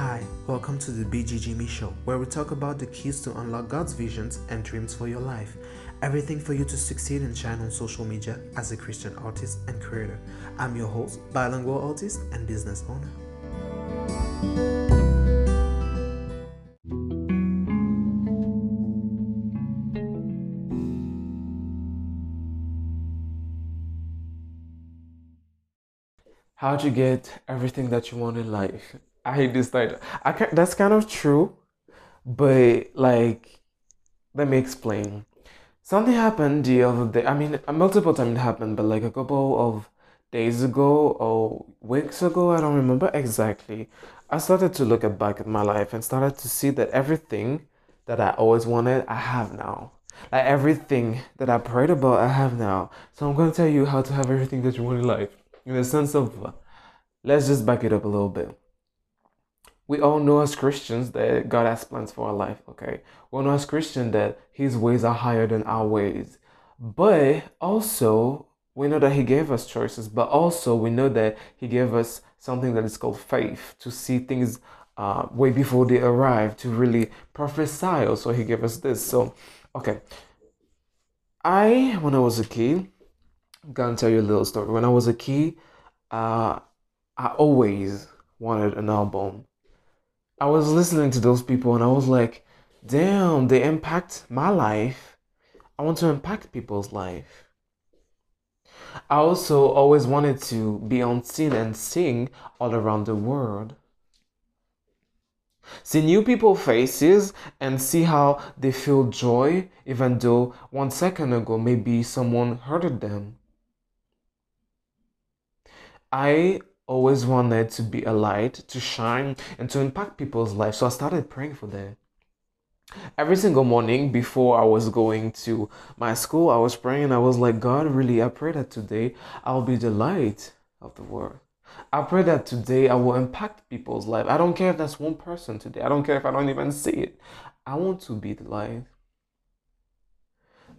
Hi, welcome to the Bg Jimy show, where we talk about the keys to unlock God's visions and dreams for your life. Everything for you to succeed and shine on social media as a Christian artist and creator. I'm your host, bilingual artist and business owner. How'd you get everything that you want in life? I hate this title. I can that's kind of true, but like, let me explain. Something happened the other day. I mean, uh, multiple times it happened, but like a couple of days ago or weeks ago, I don't remember exactly. I started to look at back at my life and started to see that everything that I always wanted, I have now. Like everything that I prayed about, I have now. So I'm gonna tell you how to have everything that you want in life. In the sense of, let's just back it up a little bit. We all know as Christians that God has plans for our life, okay? We all know as Christians that His ways are higher than our ways. But also, we know that He gave us choices, but also we know that He gave us something that is called faith to see things uh, way before they arrive, to really prophesy. Also, He gave us this. So, okay. I, when I was a kid, I'm gonna tell you a little story. When I was a kid, uh, I always wanted an album. I was listening to those people and I was like, damn, they impact my life. I want to impact people's life. I also always wanted to be on scene and sing all around the world. See new people faces and see how they feel joy even though one second ago maybe someone hurted them. I always wanted to be a light, to shine, and to impact people's lives. So I started praying for them. Every single morning before I was going to my school, I was praying I was like, God, really, I pray that today I'll be the light of the world. I pray that today I will impact people's life. I don't care if that's one person today. I don't care if I don't even see it. I want to be the light.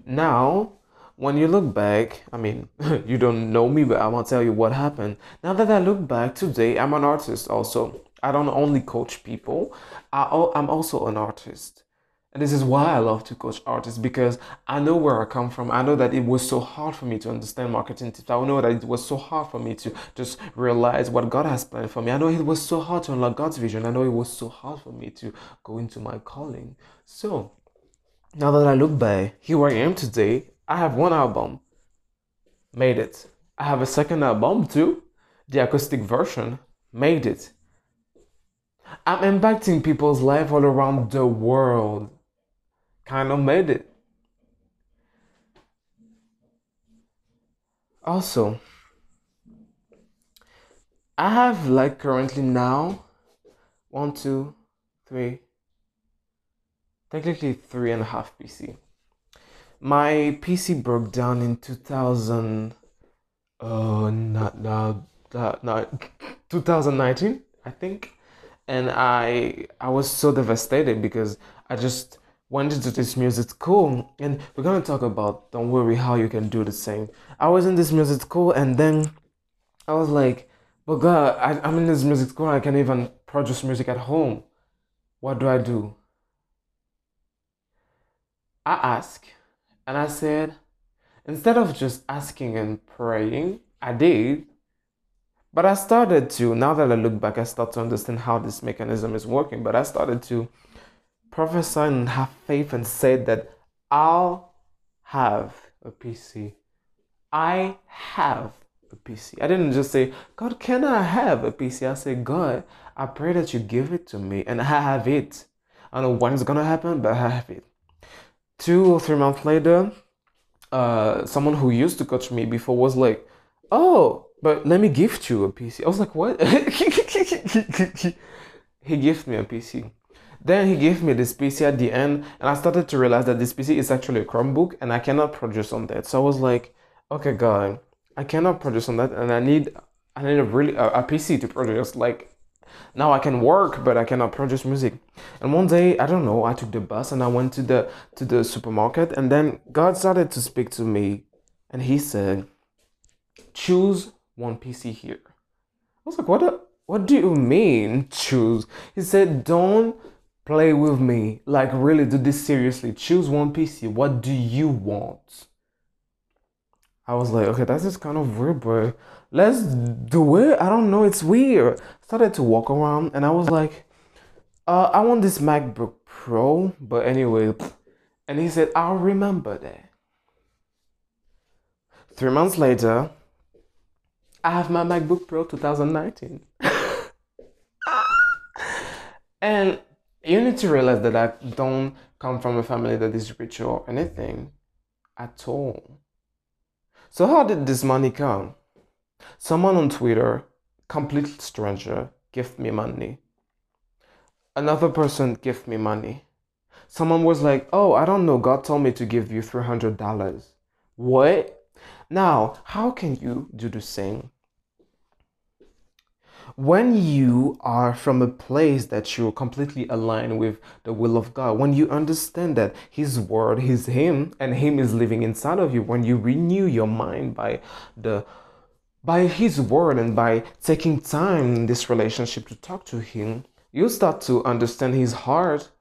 Now, when you look back, I mean, you don't know me, but I'm gonna tell you what happened. Now that I look back today, I'm an artist also. I don't only coach people, I, I'm also an artist. And this is why I love to coach artists because I know where I come from. I know that it was so hard for me to understand marketing tips. I know that it was so hard for me to just realize what God has planned for me. I know it was so hard to unlock God's vision. I know it was so hard for me to go into my calling. So, now that I look back, here I am today. I have one album, made it. I have a second album too, the acoustic version, made it. I'm impacting people's life all around the world, kind of made it. Also, I have like currently now one, two, three, technically three and a half PC. My PC broke down in 2000. Oh, uh, not not not, not 2019, I think. And I I was so devastated because I just went into this music school, and we're gonna talk about. Don't worry, how you can do the same. I was in this music school, and then I was like, "But God, I, I'm in this music school. I can't even produce music at home. What do I do?" I asked, and I said, instead of just asking and praying, I did. But I started to, now that I look back, I start to understand how this mechanism is working. But I started to prophesy and have faith and say that I'll have a PC. I have a PC. I didn't just say, God, can I have a PC? I said, God, I pray that you give it to me and I have it. I don't know when it's gonna happen, but I have it. Two or three months later, uh, someone who used to coach me before was like, "Oh, but let me gift you a PC." I was like, "What?" he gifted me a PC. Then he gave me this PC at the end, and I started to realize that this PC is actually a Chromebook, and I cannot produce on that. So I was like, "Okay, God, I cannot produce on that, and I need, I need a really a, a PC to produce. Like, now I can work, but I cannot produce music." And one day, I don't know, I took the bus and I went to the to the supermarket, and then God started to speak to me, and He said, "Choose one PC here." I was like, "What? The, What do you mean choose? He said, Don't play with me. Like, really do this seriously. Choose one PC. What do you want? I was like, okay, that's just kind of weird, but let's do it. I don't know, it's weird. Started to walk around and I was like, uh, I want this MacBook Pro, but anyway, and he said, I'll remember that. Three months later, I have my MacBook Pro 2019. and you need to realize that I don't come from a family that is rich or anything at all. So, how did this money come? Someone on Twitter, complete stranger, give me money. Another person give me money. Someone was like, Oh, I don't know, God told me to give you $300. What? Now, how can you do the same? When you are from a place that you're completely aligned with the will of God, when you understand that His Word is Him and Him is living inside of you, when you renew your mind by the by His Word and by taking time in this relationship to talk to Him, you start to understand His heart.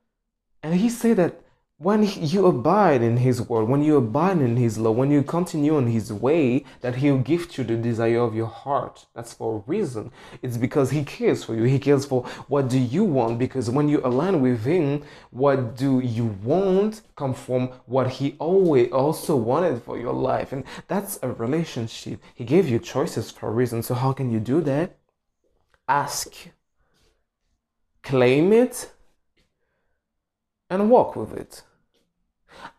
And He said that when you abide in his word when you abide in his law when you continue on his way that he'll gift you the desire of your heart. That's for a reason. It's because he cares for you. He cares for what do you want because when you align with him what do you want come from what he always also wanted for your life. And that's a relationship. He gave you choices for a reason. So how can you do that? Ask claim it and walk with it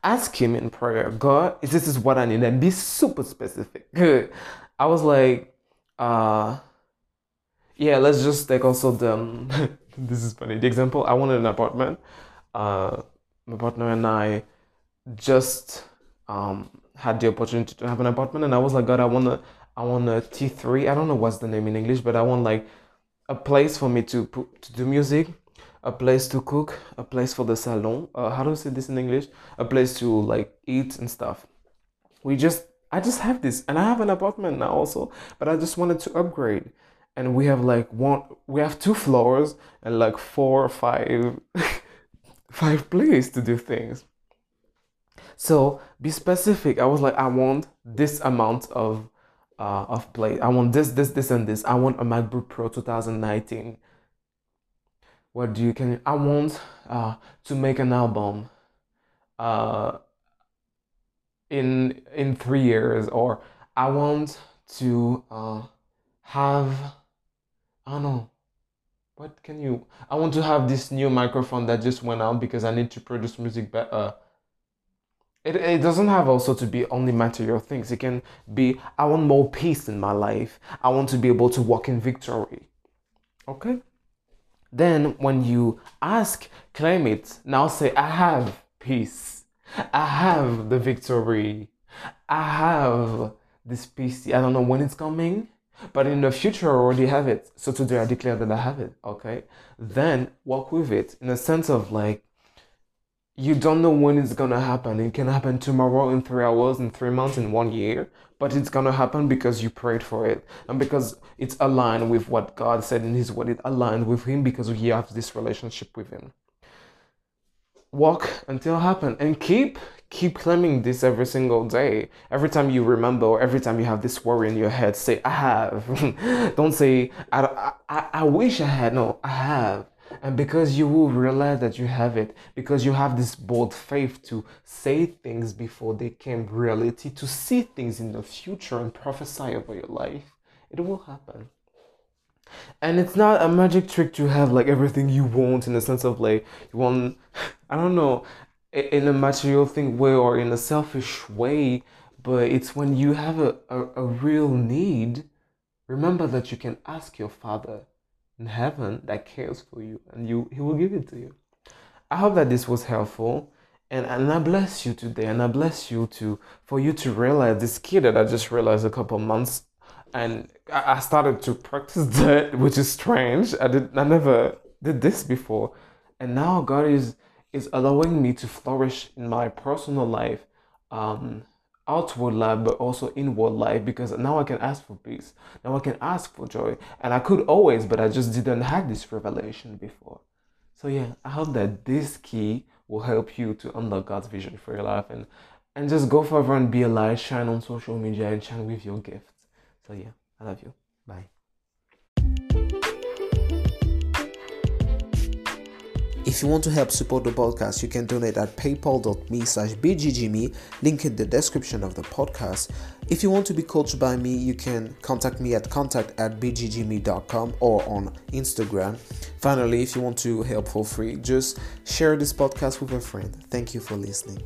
ask him in prayer, God, this is what I need, and be super specific. Good. I was like, uh, yeah, let's just take also the. Um, this is funny. The example I wanted an apartment. Uh, my partner and I just um, had the opportunity to have an apartment, and I was like, God, I want a, I want a T three. I don't know what's the name in English, but I want like a place for me to to do music a place to cook, a place for the salon. Uh, how do you say this in English? A place to like eat and stuff. We just, I just have this, and I have an apartment now also, but I just wanted to upgrade. And we have like one, we have two floors and like four or five, five places to do things. So be specific. I was like, I want this amount of uh, of play. I want this, this, this, and this. I want a MacBook Pro 2019 what do you can i want uh, to make an album uh, in in three years or i want to uh, have i don't know. What can you i want to have this new microphone that just went out because i need to produce music better it, it doesn't have also to be only material things. It can be i want more peace in my life. I want to be able to walk in victory. Okay then, when you ask, claim it. Now say, I have peace. I have the victory. I have this peace. I don't know when it's coming, but in the future, I already have it. So today, I declare that I have it. Okay. Then walk with it in a sense of like, you don't know when it's gonna happen. It can happen tomorrow, in three hours, in three months, in one year, but it's gonna happen because you prayed for it and because it's aligned with what God said in His Word. It aligned with Him because you have this relationship with Him. Walk until happen and keep keep claiming this every single day. Every time you remember, or every time you have this worry in your head, say, "I have." Don't say, I, I, "I wish I had." No, I have and because you will realize that you have it, because you have this bold faith to say things before they came reality, to see things in the future and prophesy over your life, it will happen. And it's not a magic trick to have like everything you want in the sense of like you want, I don't know, in a material thing way or in a selfish way, but it's when you have a, a, a real need, remember that you can ask your father in heaven that cares for you and you he will give it to you. I hope that this was helpful and, and I bless you today and I bless you to for you to realize this key that I just realized a couple months and I, started to practice that which is strange. I did I never did this before. And now God is is allowing me to flourish in my personal life um outward life but also inward life because now I can ask for peace. Now I can ask for joy. And I could always, but I just didn't have this revelation before. So yeah, I hope that this key will help you to unlock God's vision for your life and and just go further and be a light, shine on social media and shine with your gifts. So yeah, I love you. Bye. If you want to help support the podcast, you can donate at paypal.me slash bgjimy, link in the description of the podcast. If you want to be coached by me, you can contact me at contact at bgjimy.com or on Instagram. Finally, if you want to help for free, just share this podcast with a friend. Thank you for listening.